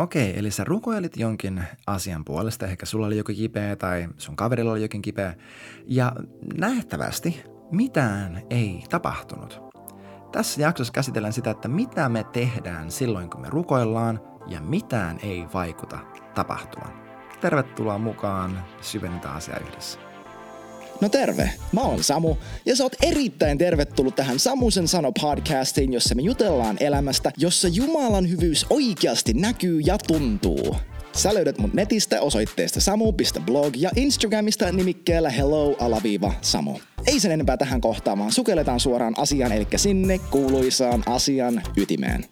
Okei, eli sä rukoilit jonkin asian puolesta, ehkä sulla oli joku kipeä tai sun kaverilla oli jokin kipeä, ja nähtävästi mitään ei tapahtunut. Tässä jaksossa käsitellään sitä, että mitä me tehdään silloin, kun me rukoillaan, ja mitään ei vaikuta tapahtuvan. Tervetuloa mukaan syvennetään asiaa yhdessä. No terve, mä oon Samu ja sä oot erittäin tervetullut tähän Samusen sano podcastiin, jossa me jutellaan elämästä, jossa Jumalan hyvyys oikeasti näkyy ja tuntuu. Sä löydät mut netistä osoitteesta samu.blog ja Instagramista nimikkeellä hello-samu. Ei sen enempää tähän kohtaamaan, sukelletaan suoraan asiaan, eli sinne kuuluisaan asian ytimeen.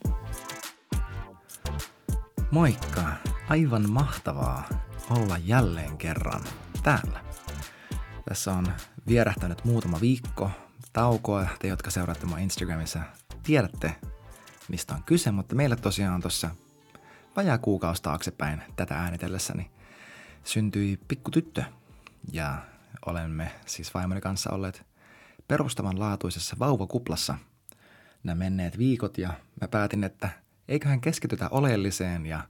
Moikka! Aivan mahtavaa olla jälleen kerran täällä. Tässä on vierähtänyt muutama viikko taukoa. Te, jotka seuraatte mua Instagramissa, tiedätte, mistä on kyse, mutta meillä tosiaan tuossa vajaa kuukausi taaksepäin tätä äänitellessäni syntyi pikku tyttö. Ja olemme siis vaimoni kanssa olleet perustavanlaatuisessa vauvakuplassa nämä menneet viikot ja mä päätin, että eiköhän keskitytä oleelliseen ja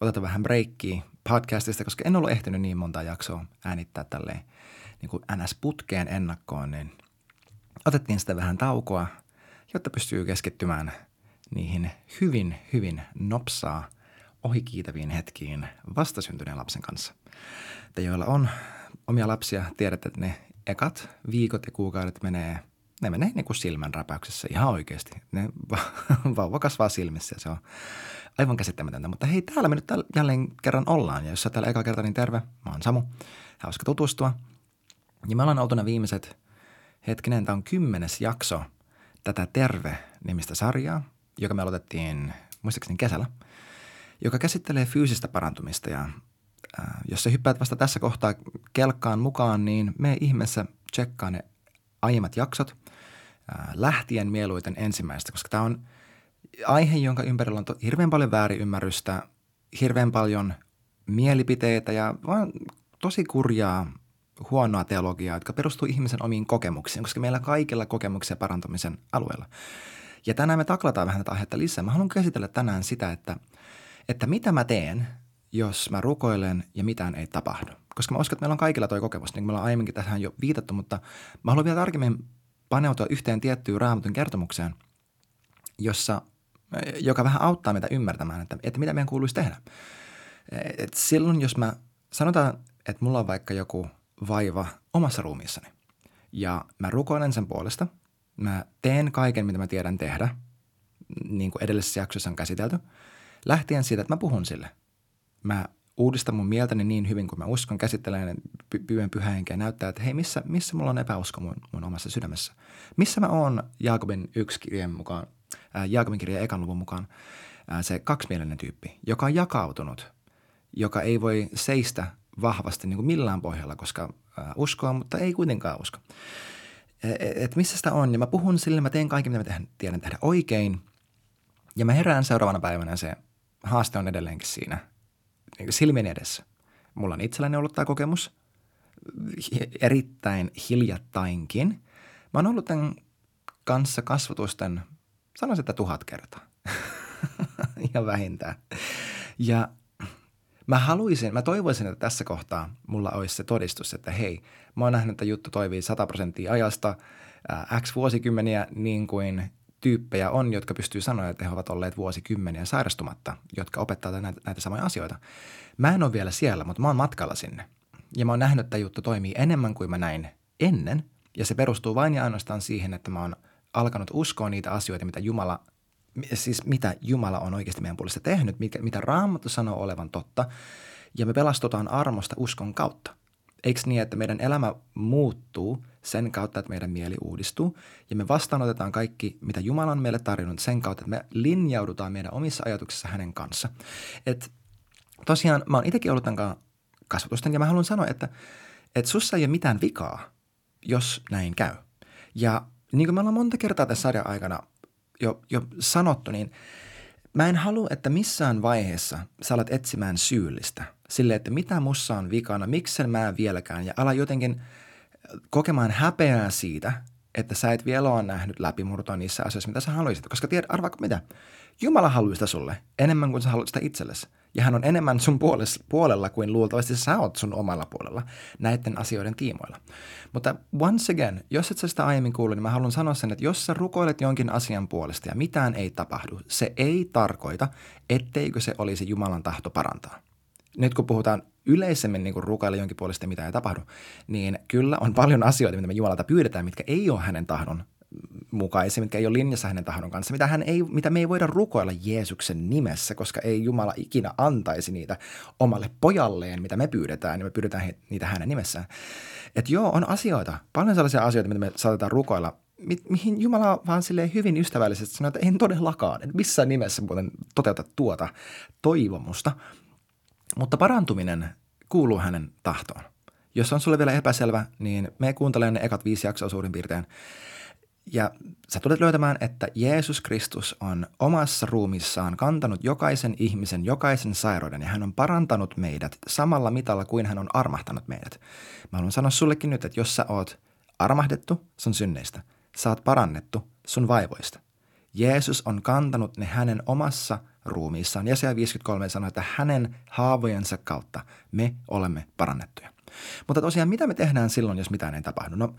oteta vähän breikkiä podcastista, koska en ollut ehtinyt niin monta jaksoa äänittää tälleen niin kuin NS-putkeen ennakkoon, niin otettiin sitä vähän taukoa, jotta pystyy keskittymään niihin hyvin, hyvin nopsaa ohikiitäviin hetkiin vastasyntyneen lapsen kanssa. Te, joilla on omia lapsia, tiedätte, että ne ekat viikot ja kuukaudet menee, ne menee niin kuin silmän räpäyksessä ihan oikeasti. Ne vauva kasvaa silmissä ja se on aivan käsittämätöntä. Mutta hei, täällä me nyt jälleen kerran ollaan. Ja jos sä täällä eka kerta, niin terve. Mä oon Samu. Hauska tutustua. Ja me ollaan oltu ne viimeiset, hetkinen, tämä on kymmenes jakso tätä Terve-nimistä sarjaa, joka me aloitettiin muistaakseni kesällä, joka käsittelee fyysistä parantumista. Ja äh, jos sä hyppäät vasta tässä kohtaa kelkkaan mukaan, niin me ihmeessä tsekkaa ne aiemmat jaksot äh, lähtien mieluiten ensimmäistä, koska tämä on aihe, jonka ympärillä on to- hirveän paljon väärinymmärrystä, hirveän paljon mielipiteitä ja vaan tosi kurjaa huonoa teologiaa, jotka perustuu ihmisen omiin kokemuksiin, koska meillä kaikilla kokemuksia parantamisen alueella. Ja tänään me taklataan vähän tätä aihetta lisää. Mä haluan käsitellä tänään sitä, että, että mitä mä teen, jos mä rukoilen ja mitään ei tapahdu. Koska mä uskon, että meillä on kaikilla toi kokemus, niin kuin me ollaan aiemminkin tähän jo viitattu, mutta mä haluan vielä tarkemmin paneutua yhteen tiettyyn raamatun kertomukseen, jossa, joka vähän auttaa meitä ymmärtämään, että, että mitä meidän kuuluisi tehdä. Et silloin, jos mä sanotaan, että mulla on vaikka joku – vaiva omassa ruumiissani. Ja mä rukoilen sen puolesta. Mä teen kaiken, mitä mä tiedän tehdä, niin kuin edellisessä jaksossa on käsitelty, lähtien siitä, että mä puhun sille. Mä uudistan mun mieltäni niin hyvin kuin mä uskon, käsittelen pyhän pyhähenkeä näyttää, että hei, missä, missä mulla on epäusko mun, mun omassa sydämessä? Missä mä oon Jaakobin yksi kirjeen mukaan, ää, Jaakobin kirjeen ekan luvun mukaan, ää, se kaksimielinen tyyppi, joka on jakautunut, joka ei voi seistä vahvasti niin kuin millään pohjalla, koska uskoa, mutta ei kuitenkaan usko. Että et missä sitä on? Ja mä puhun sille, mä teen kaiken, mitä mä tiedän tehdä oikein. Ja mä herään seuraavana päivänä se haaste on edelleenkin siinä niin silmien edessä. Mulla on itselläni ollut tämä kokemus erittäin hiljattainkin. Mä oon ollut tämän kanssa kasvatusten, sanoisin, että tuhat kertaa. Ihan vähintään. Ja Mä haluaisin, mä toivoisin, että tässä kohtaa mulla olisi se todistus, että hei, mä oon nähnyt, että juttu toimii 100 prosenttia ajasta, ää, X vuosikymmeniä niin kuin tyyppejä on, jotka pystyy sanoa, että he ovat olleet vuosikymmeniä sairastumatta, jotka opettaa näitä, näitä samoja asioita. Mä en ole vielä siellä, mutta mä oon matkalla sinne. Ja mä oon nähnyt, että juttu toimii enemmän kuin mä näin ennen. Ja se perustuu vain ja ainoastaan siihen, että mä oon alkanut uskoa niitä asioita, mitä Jumala siis mitä Jumala on oikeasti meidän puolesta tehnyt, mitä, mitä Raamattu sanoo olevan totta, ja me pelastutaan armosta uskon kautta. Eikö niin, että meidän elämä muuttuu sen kautta, että meidän mieli uudistuu, ja me vastaanotetaan kaikki, mitä Jumala on meille tarjonnut sen kautta, että me linjaudutaan meidän omissa ajatuksissa hänen kanssa. Et tosiaan, mä oon itsekin ollut tämän kasvatusten, ja mä haluan sanoa, että, että sussa ei ole mitään vikaa, jos näin käy. Ja niin kuin me ollaan monta kertaa tässä sarjan aikana jo, jo sanottu, niin mä en halua, että missään vaiheessa sä alat etsimään syyllistä sille, että mitä mussa on vikana, miksi mä vieläkään, ja ala jotenkin kokemaan häpeää siitä, että sä et vielä ole nähnyt läpimurtoa niissä asioissa, mitä sä haluaisit. Koska tiedät, arvaako mitä? Jumala haluaa sitä sulle enemmän kuin sä haluat sitä itsellesi. Ja hän on enemmän sun puolella kuin luultavasti sä oot sun omalla puolella näiden asioiden tiimoilla. Mutta once again, jos et sä sitä aiemmin kuullut, niin mä haluan sanoa sen, että jos sä rukoilet jonkin asian puolesta ja mitään ei tapahdu, se ei tarkoita, etteikö se olisi Jumalan tahto parantaa. Nyt kun puhutaan yleisemmin niin rukoilla jonkin puolesta, mitä ei tapahdu, niin kyllä on paljon asioita, mitä me Jumalalta pyydetään, mitkä ei ole hänen tahdon mukaisia, mitkä ei ole linjassa hänen tahdon kanssa, mitä, hän ei, mitä me ei voida rukoilla Jeesuksen nimessä, koska ei Jumala ikinä antaisi niitä omalle pojalleen, mitä me pyydetään, niin me pyydetään niitä hänen nimessään. Että joo, on asioita, paljon sellaisia asioita, mitä me saatetaan rukoilla, mi- mihin Jumala vaan silleen hyvin ystävällisesti sanoo, että en todellakaan, että missään nimessä muuten toteuta tuota toivomusta. Mutta parantuminen kuuluu hänen tahtoon. Jos on sulle vielä epäselvä, niin me kuuntelen ne ekat viisi jaksoa suurin piirtein. Ja sä tulet löytämään, että Jeesus Kristus on omassa ruumissaan kantanut jokaisen ihmisen, jokaisen sairauden ja hän on parantanut meidät samalla mitalla kuin hän on armahtanut meidät. Mä haluan sanoa sullekin nyt, että jos sä oot armahdettu sun synneistä, sä oot parannettu sun vaivoista. Jeesus on kantanut ne hänen omassa ruumiissaan. Jesaja 53 sanoo, että hänen haavojensa kautta me olemme parannettuja. Mutta tosiaan, mitä me tehdään silloin, jos mitään ei tapahdu? No,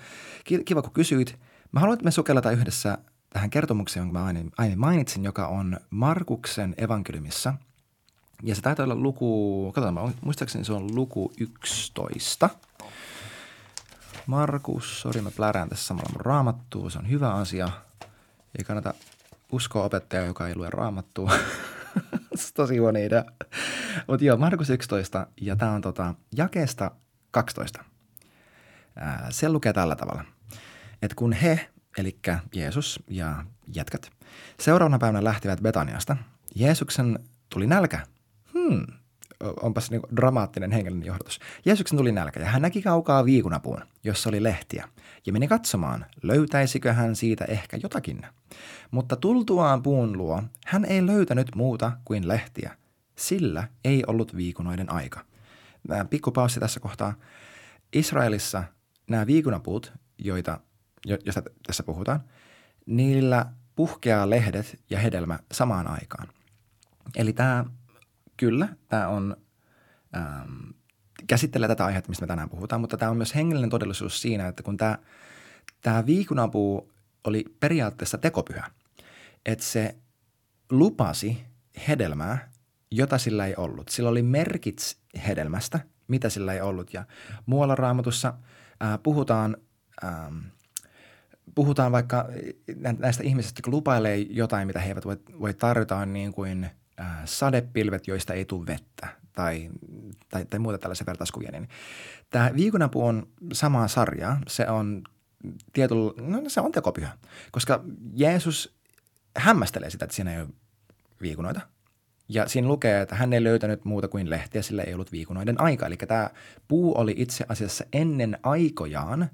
kiva kun kysyit. Mä haluan, että me sukelletaan yhdessä tähän kertomukseen, jonka mä aiemmin mainitsin, joka on Markuksen evankeliumissa. Ja se taitaa olla luku, katsotaan, muistaakseni se on luku 11. Markus, sori mä plärään tässä samalla mun raamattua, se on hyvä asia. Ei kannata uskoa opettajaa, joka ei lue raamattua. tosi huono idea. Mutta joo, Markus 11, ja tämä on tota, jakeesta 12. Ää, se lukee tällä tavalla – että kun he, eli Jeesus ja jätkät, seuraavana päivänä lähtivät Betaniasta, Jeesuksen tuli nälkä. Hmm, onpas niin dramaattinen hengellinen johdatus. Jeesuksen tuli nälkä ja hän näki kaukaa viikunapuun, jossa oli lehtiä, ja meni katsomaan, löytäisikö hän siitä ehkä jotakin. Mutta tultuaan puun luo, hän ei löytänyt muuta kuin lehtiä. Sillä ei ollut viikunoiden aika. Pikku paussi tässä kohtaa. Israelissa nämä viikunapuut, joita josta tässä puhutaan, niillä puhkeaa lehdet ja hedelmä samaan aikaan. Eli tämä, kyllä, tämä on, ähm, käsittelee tätä aihetta, mistä me tänään puhutaan, mutta tämä on myös hengellinen todellisuus siinä, että kun tämä, tämä viikunapuu oli periaatteessa tekopyhä, että se lupasi hedelmää, jota sillä ei ollut. Sillä oli merkit hedelmästä, mitä sillä ei ollut. Ja muualla raamatussa äh, puhutaan ähm, puhutaan vaikka näistä ihmisistä, jotka lupailee jotain, mitä he eivät voi, voi tarjota, niin kuin äh, sadepilvet, joista ei tule vettä tai, tai, tai muuta tällaisia vertauskuvia. Niin tämä viikunapu on samaa sarjaa. Se on tietyllä, no se on tekopyhä, koska Jeesus hämmästelee sitä, että siinä ei ole viikunoita. Ja siinä lukee, että hän ei löytänyt muuta kuin lehtiä, sillä ei ollut viikunoiden aika. Eli tämä puu oli itse asiassa ennen aikojaan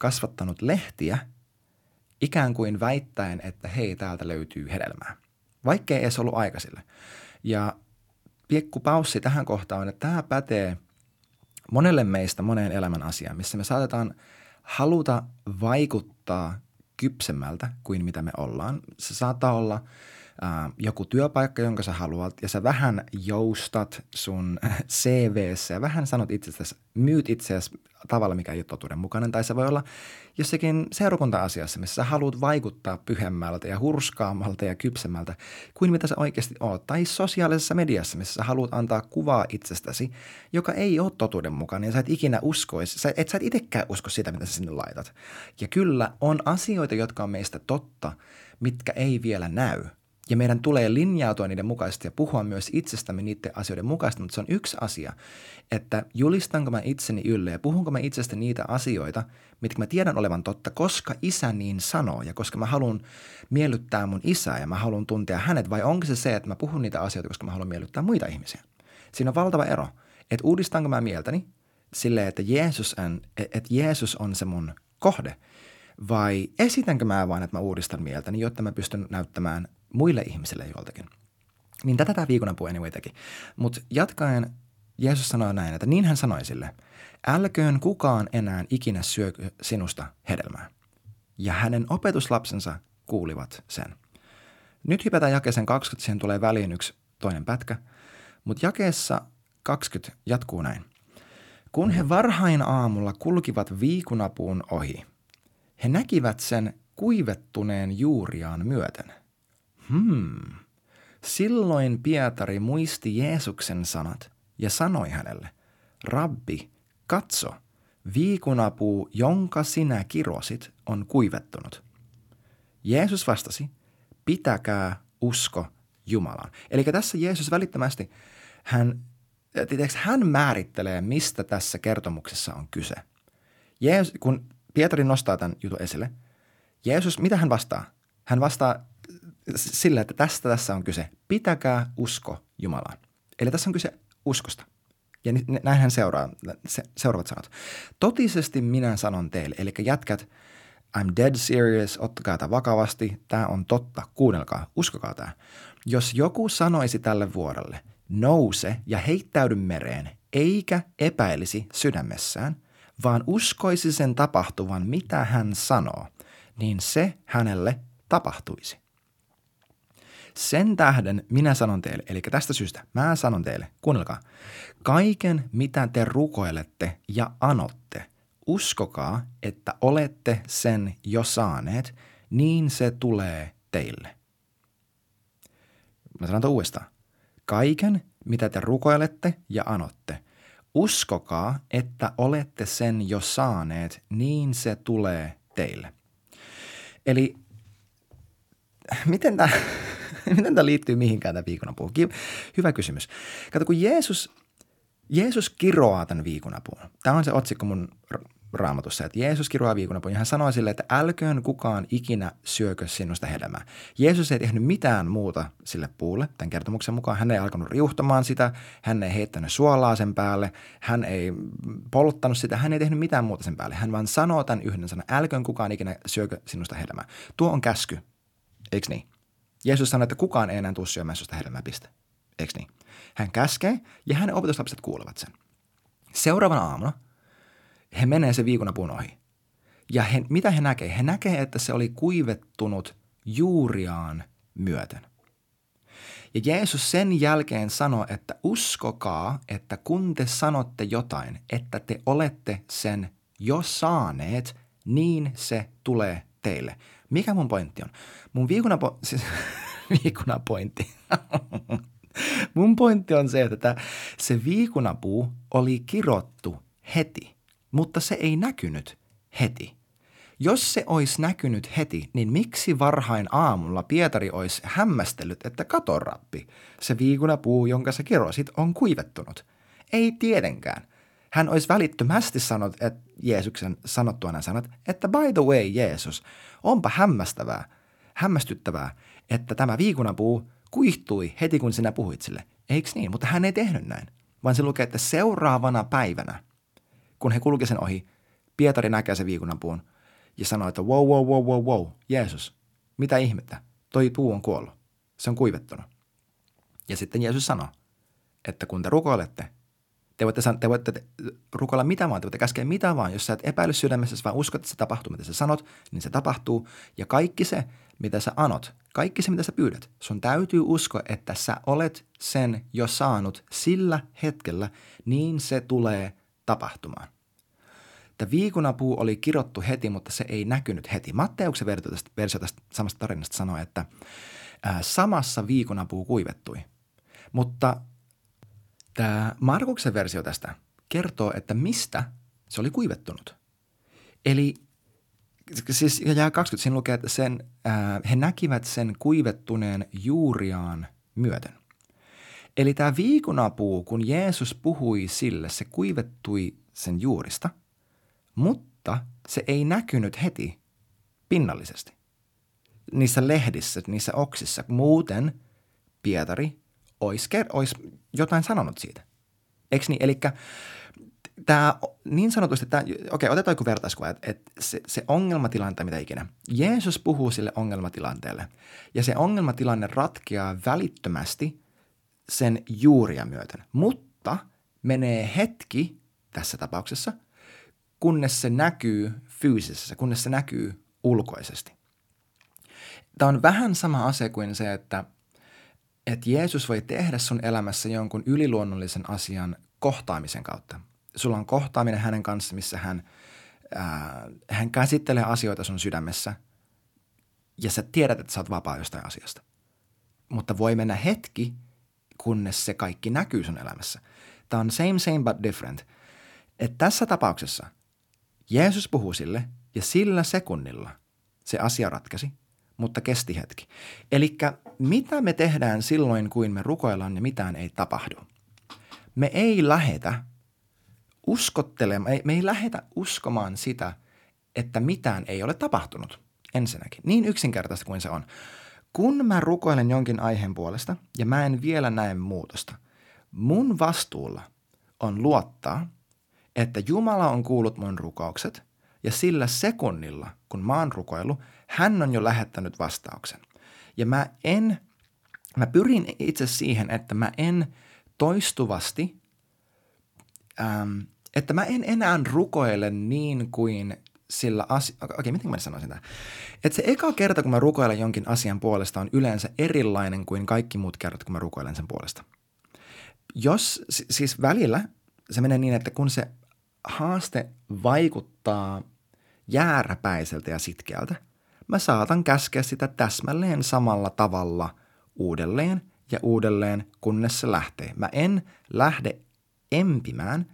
kasvattanut lehtiä – ikään kuin väittäen, että hei, täältä löytyy hedelmää, vaikkei edes ollut aika sille. Ja piekku paussi tähän kohtaan että tämä pätee monelle meistä moneen elämän asiaan, missä me saatetaan haluta vaikuttaa kypsemmältä kuin mitä me ollaan. Se saattaa olla äh, joku työpaikka, jonka sä haluat, ja sä vähän joustat sun CVssä ja vähän sanot itsestäsi, myyt itseäsi tavalla, mikä ei ole totuuden mukainen, tai se voi olla jossakin seurakunta-asiassa, missä sä haluat vaikuttaa pyhemmältä ja hurskaammalta ja kypsemmältä kuin mitä sä oikeasti oot, tai sosiaalisessa mediassa, missä sä haluat antaa kuvaa itsestäsi, joka ei ole totuuden mukainen, ja sä et ikinä uskoisi, sä, et sä et itsekään usko sitä, mitä sä sinne laitat. Ja kyllä on asioita, jotka on meistä totta, mitkä ei vielä näy – ja meidän tulee linjautua niiden mukaisesti ja puhua myös itsestämme niiden asioiden mukaisesti, mutta se on yksi asia, että julistanko mä itseni ylle ja puhunko mä itsestä niitä asioita, mitkä mä tiedän olevan totta, koska isä niin sanoo ja koska mä haluan miellyttää mun isää ja mä haluan tuntea hänet, vai onko se se, että mä puhun niitä asioita, koska mä haluan miellyttää muita ihmisiä. Siinä on valtava ero, että uudistanko mä mieltäni silleen, että Jeesus on, että Jeesus on se mun kohde, vai esitänkö mä vain, että mä uudistan mieltäni, jotta mä pystyn näyttämään muille ihmisille joltakin. Niin tätä tämä viikonapuu anyway teki. Mutta jatkaen Jeesus sanoi näin, että niin hän sanoi sille, älköön kukaan enää ikinä syö sinusta hedelmää. Ja hänen opetuslapsensa kuulivat sen. Nyt hypätään jakeeseen 20, siihen tulee väliin yksi toinen pätkä. Mutta jakeessa 20 jatkuu näin. Kun he varhain aamulla kulkivat viikunapuun ohi, he näkivät sen kuivettuneen juuriaan myöten. Hmm. Silloin Pietari muisti Jeesuksen sanat ja sanoi hänelle, Rabbi, katso, viikunapuu, jonka sinä kirosit, on kuivettunut. Jeesus vastasi, pitäkää usko Jumalaan. Eli tässä Jeesus välittömästi, hän, tiedätkö, hän määrittelee, mistä tässä kertomuksessa on kyse. Jeesus, kun Pietari nostaa tämän jutun esille, Jeesus, mitä hän vastaa? Hän vastaa sillä, että tästä tässä on kyse. Pitäkää usko Jumalaan. Eli tässä on kyse uskosta. Ja näin hän seuraa, se, seuraavat sanat. Totisesti minä sanon teille, eli jätkät, I'm dead serious, ottakaa tämä vakavasti, tämä on totta, kuunnelkaa, uskokaa tämä. Jos joku sanoisi tälle vuorelle, nouse ja heittäydy mereen, eikä epäilisi sydämessään, vaan uskoisi sen tapahtuvan, mitä hän sanoo, niin se hänelle tapahtuisi. Sen tähden minä sanon teille, eli tästä syystä mä sanon teille, kuunnelkaa, kaiken mitä te rukoilette ja anotte, uskokaa, että olette sen jo saaneet, niin se tulee teille. Mä sanon uudestaan. Kaiken, mitä te rukoilette ja anotte, uskokaa, että olette sen jo saaneet, niin se tulee teille. Eli miten tämä miten tämä liittyy mihinkään tämä viikunapuun? Hyvä kysymys. Kato, kun Jeesus, Jeesus kiroaa tämän viikunapuun. Tämä on se otsikko mun raamatussa, että Jeesus kiroaa viikunapuun ja hän sanoi sille, että älköön kukaan ikinä syökö sinusta hedelmää. Jeesus ei tehnyt mitään muuta sille puulle tämän kertomuksen mukaan. Hän ei alkanut riuhtamaan sitä, hän ei heittänyt suolaa sen päälle, hän ei polttanut sitä, hän ei tehnyt mitään muuta sen päälle. Hän vaan sanoo tämän yhden sanan, älköön kukaan ikinä syökö sinusta hedelmää. Tuo on käsky, eikö niin? Jeesus sanoi, että kukaan ei enää tule syömään sinusta hedelmää, piste. Eikö niin? Hän käskee ja hänen opetuslapset kuulevat sen. Seuraavana aamuna he menee se viikunapuun ohi. Ja he, mitä he näkee? He näkee, että se oli kuivettunut juuriaan myöten. Ja Jeesus sen jälkeen sanoi, että uskokaa, että kun te sanotte jotain, että te olette sen jo saaneet, niin se tulee teille. Mikä mun pointti on? Mun viikunapo... Siis, viikunapointti. mun pointti on se, että se viikunapuu oli kirottu heti, mutta se ei näkynyt heti. Jos se olisi näkynyt heti, niin miksi varhain aamulla Pietari olisi hämmästellyt, että katorappi, se viikunapuu, jonka sä kirosit, on kuivettunut? Ei tietenkään. Hän olisi välittömästi sanonut, että Jeesuksen sanottuana sanat, että by the way Jeesus, onpa hämmästävää, hämmästyttävää, että tämä viikunapuu kuihtui heti kun sinä puhuit sille. Eiks niin? Mutta hän ei tehnyt näin, vaan se lukee, että seuraavana päivänä, kun he kulki sen ohi, Pietari näkee sen viikunapuun ja sanoi, että wow, wow, wow, wow, wow, Jeesus, mitä ihmettä, toi puu on kuollut, se on kuivettunut. Ja sitten Jeesus sanoi, että kun te rukoilette, te voitte, te voitte rukoilla mitä vaan, te voitte käskeä mitä vaan. Jos sä et epäily sydämessä, vaan uskot, että se tapahtuu, mitä sä sanot, niin se tapahtuu. Ja kaikki se, mitä sä anot, kaikki se, mitä sä pyydät, sun täytyy uskoa, että sä olet sen jo saanut sillä hetkellä, niin se tulee tapahtumaan. Tämä viikunapuu oli kirottu heti, mutta se ei näkynyt heti. Matteuksen versio tästä samasta tarinasta sanoo, että samassa viikunapuu kuivettui. Mutta Tämä Markuksen versio tästä kertoo, että mistä se oli kuivettunut. Eli siis jää 20, siinä lukee, että sen, ää, he näkivät sen kuivettuneen juuriaan myöten. Eli tämä viikunapuu, kun Jeesus puhui sille, se kuivettui sen juurista, mutta se ei näkynyt heti pinnallisesti. Niissä lehdissä, niissä oksissa. Muuten Pietari olisi, olisi jotain sanonut siitä. Eikö niin? Eli tämä niin sanotusti, tämä, okei, otetaan joku vertaiskuva, että, että se, se ongelmatilanne mitä ikinä. Jeesus puhuu sille ongelmatilanteelle ja se ongelmatilanne ratkeaa välittömästi sen juuria myöten, mutta menee hetki tässä tapauksessa, kunnes se näkyy fyysisessä, kunnes se näkyy ulkoisesti. Tämä on vähän sama asia kuin se, että – että Jeesus voi tehdä sun elämässä jonkun yliluonnollisen asian kohtaamisen kautta. Sulla on kohtaaminen hänen kanssa, missä hän, ää, hän käsittelee asioita sun sydämessä ja sä tiedät, että sä oot vapaa jostain asiasta. Mutta voi mennä hetki, kunnes se kaikki näkyy sun elämässä. Tämä on same, same but different. Että tässä tapauksessa Jeesus puhuu sille ja sillä sekunnilla se asia ratkaisi, mutta kesti hetki. Eli mitä me tehdään silloin, kuin me rukoillaan ja mitään ei tapahdu? Me ei lähetä uskottelemaan, me ei lähetä uskomaan sitä, että mitään ei ole tapahtunut ensinnäkin. Niin yksinkertaista kuin se on. Kun mä rukoilen jonkin aiheen puolesta ja mä en vielä näe muutosta, mun vastuulla on luottaa, että Jumala on kuullut mun rukoukset ja sillä sekunnilla, kun mä oon rukoillut, hän on jo lähettänyt vastauksen. Ja mä en, mä pyrin itse siihen, että mä en toistuvasti, ähm, että mä en enää rukoile niin kuin sillä asia... Okei, okay, miten mä sanoisin sitä? Että se eka kerta, kun mä rukoilen jonkin asian puolesta, on yleensä erilainen kuin kaikki muut kerrat, kun mä rukoilen sen puolesta. Jos, siis välillä se menee niin, että kun se haaste vaikuttaa jääräpäiseltä ja sitkeältä, mä saatan käskeä sitä täsmälleen samalla tavalla uudelleen ja uudelleen, kunnes se lähtee. Mä en lähde empimään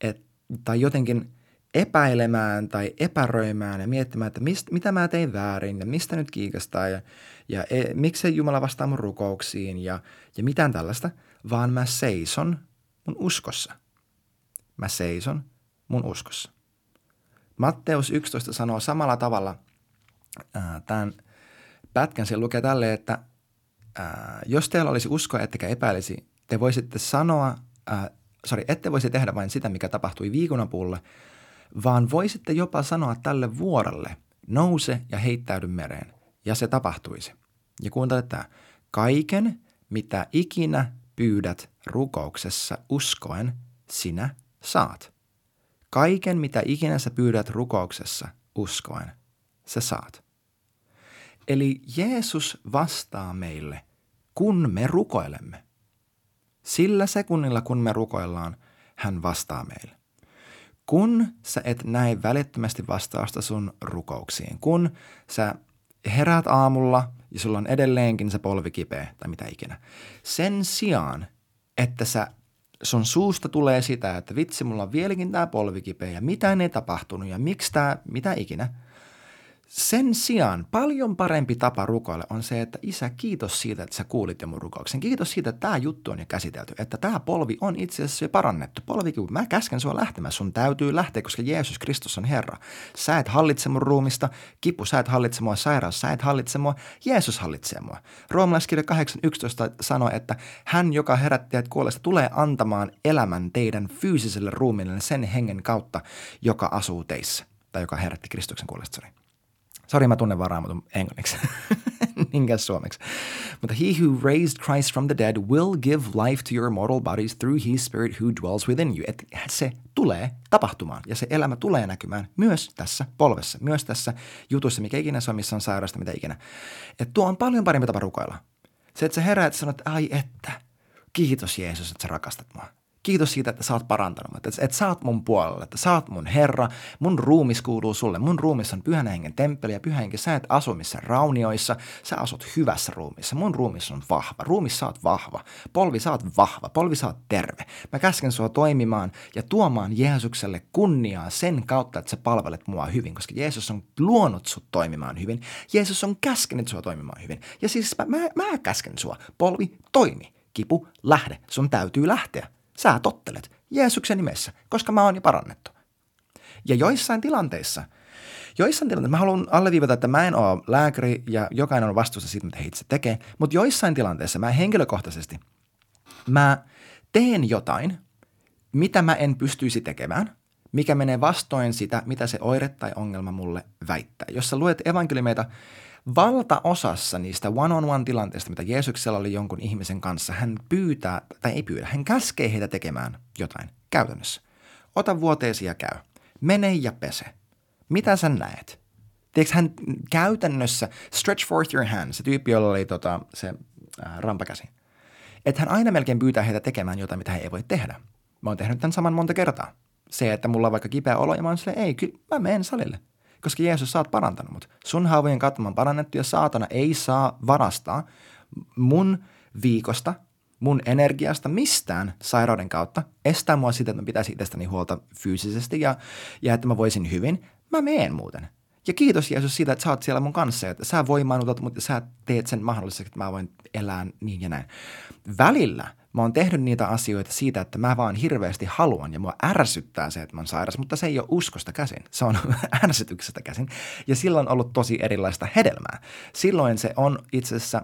et, tai jotenkin – epäilemään tai epäröimään ja miettimään, että mist, mitä mä tein väärin ja mistä nyt kiikastaa ja, ja e, miksei Jumala vastaa mun rukouksiin ja, ja mitään tällaista, vaan mä seison mun uskossa. Mä seison mun uskossa. Matteus 11 sanoo samalla tavalla ää, tämän pätkän, se lukee tälle, että ää, jos teillä olisi uskoa, ettekä epäilisi, te voisitte sanoa, ää, sorry, ette voisi tehdä vain sitä, mikä tapahtui viikunapuulle, vaan voisitte jopa sanoa tälle vuorelle, nouse ja heittäydy mereen, ja se tapahtuisi. Ja kuuntele tämä, kaiken, mitä ikinä pyydät rukouksessa uskoen, sinä saat. Kaiken, mitä ikinä sä pyydät rukouksessa uskoen, sä saat. Eli Jeesus vastaa meille, kun me rukoilemme. Sillä sekunnilla, kun me rukoillaan, hän vastaa meille kun sä et näe välittömästi vastausta sun rukouksiin, kun sä heräät aamulla ja sulla on edelleenkin se polvi kipeä tai mitä ikinä, sen sijaan, että sä sun suusta tulee sitä, että vitsi, mulla on vieläkin tämä polvi kipeä ja mitä ei tapahtunut ja miksi tämä, mitä ikinä – sen sijaan paljon parempi tapa rukoilla on se, että isä, kiitos siitä, että sä kuulit jo mun rukouksen. Kiitos siitä, että tämä juttu on jo käsitelty, että tämä polvi on itse asiassa jo parannettu. Polvikivu, mä käsken sua lähtemään, sun täytyy lähteä, koska Jeesus Kristus on Herra. Sä et hallitse mun ruumista, kipu, sä et hallitse mua, sairaus, sä et hallitse mua, Jeesus hallitsee mua. Roomalaiskirja 8.11 sanoo, että hän, joka herätti että kuolesta, tulee antamaan elämän teidän fyysiselle ruumille sen hengen kautta, joka asuu teissä, tai joka herätti Kristuksen kuolesta, sorry. Sori, mä tunnen vaan raamatun englanniksi. Niinkään suomeksi. Mutta he who raised Christ from the dead will give life to your mortal bodies through his spirit who dwells within you. Että se tulee tapahtumaan ja se elämä tulee näkymään myös tässä polvessa, myös tässä jutussa, mikä ikinä se on, missä on sairasta, mitä ikinä. Että tuo on paljon parempi tapa rukoilla. Se, että sä heräät ja sanot, ai että, kiitos Jeesus, että sä rakastat mua. Kiitos siitä, että sä oot parantanut. Että, että sä oot mun puolella, että sä oot mun Herra, mun ruumis kuuluu sulle, mun ruumis on pyhän hengen temppeli ja pyhä henki, sä et asu missä raunioissa, sä asut hyvässä ruumissa, mun ruumis on vahva, ruumis sä oot vahva, polvi sä oot vahva, polvi sä oot terve. Mä käsken sua toimimaan ja tuomaan Jeesukselle kunniaa sen kautta, että sä palvelet mua hyvin, koska Jeesus on luonut sut toimimaan hyvin, Jeesus on käskenyt sua toimimaan hyvin. Ja siis mä, mä, mä käsken sua, polvi toimi, kipu lähde, sun täytyy lähteä. Sä tottelet Jeesuksen nimessä, koska mä oon jo parannettu. Ja joissain tilanteissa, joissain tilanteissa, mä haluan alleviivata, että mä en ole lääkäri ja jokainen on vastuussa siitä, mitä he itse tekee, mutta joissain tilanteissa mä henkilökohtaisesti, mä teen jotain, mitä mä en pystyisi tekemään, mikä menee vastoin sitä, mitä se oire tai ongelma mulle väittää. Jos sä luet evankeliumeita, valtaosassa niistä one-on-one tilanteista, mitä Jeesuksella oli jonkun ihmisen kanssa, hän pyytää, tai ei pyydä, hän käskee heitä tekemään jotain käytännössä. Ota vuoteesi ja käy. Mene ja pese. Mitä sä näet? Tiedätkö, hän käytännössä, stretch forth your hand, se tyyppi, jolla oli tota, se äh, rampakäsi. Että hän aina melkein pyytää heitä tekemään jotain, mitä he ei voi tehdä. Mä oon tehnyt tämän saman monta kertaa. Se, että mulla on vaikka kipeä olo ja mä oon silleen, ei, kyllä mä menen salille. Koska Jeesus, sä oot parantanut mut. Sun haavojen kautta on parannettu ja saatana ei saa varastaa mun viikosta, mun energiasta mistään sairauden kautta, estää mua siitä, että mä pitäisin itsestäni huolta fyysisesti ja, ja että mä voisin hyvin. Mä meen muuten. Ja kiitos Jeesus siitä, että sä oot siellä mun kanssa, että sä voimaannutat, mutta sä teet sen mahdolliseksi, että mä voin elää niin ja näin. Välillä mä oon tehnyt niitä asioita siitä, että mä vaan hirveästi haluan ja mua ärsyttää se, että mä oon sairas, mutta se ei ole uskosta käsin, se on ärsytyksestä käsin. Ja silloin on ollut tosi erilaista hedelmää. Silloin se on itse asiassa,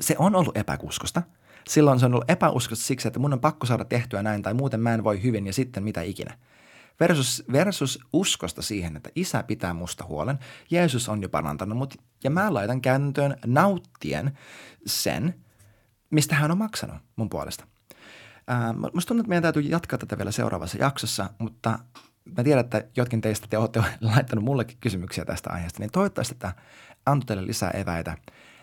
se on ollut epäuskosta. Silloin se on ollut epäuskosta siksi, että mun on pakko saada tehtyä näin tai muuten mä en voi hyvin ja sitten mitä ikinä versus, versus uskosta siihen, että isä pitää musta huolen. Jeesus on jo parantanut mut ja mä laitan käytäntöön nauttien sen, mistä hän on maksanut mun puolesta. Ää, musta tuntuu, että meidän täytyy jatkaa tätä vielä seuraavassa jaksossa, mutta mä tiedän, että jotkin teistä te olette laittanut mullekin kysymyksiä tästä aiheesta, niin toivottavasti tämä antoi teille lisää eväitä.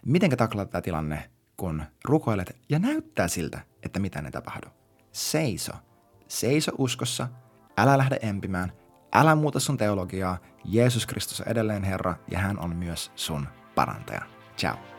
Miten taklata tämä tilanne, kun rukoilet ja näyttää siltä, että mitä ne tapahdu. Seiso. Seiso uskossa – Älä lähde empimään, älä muuta sun teologiaa. Jeesus Kristus on edelleen Herra ja hän on myös sun parantaja. Ciao.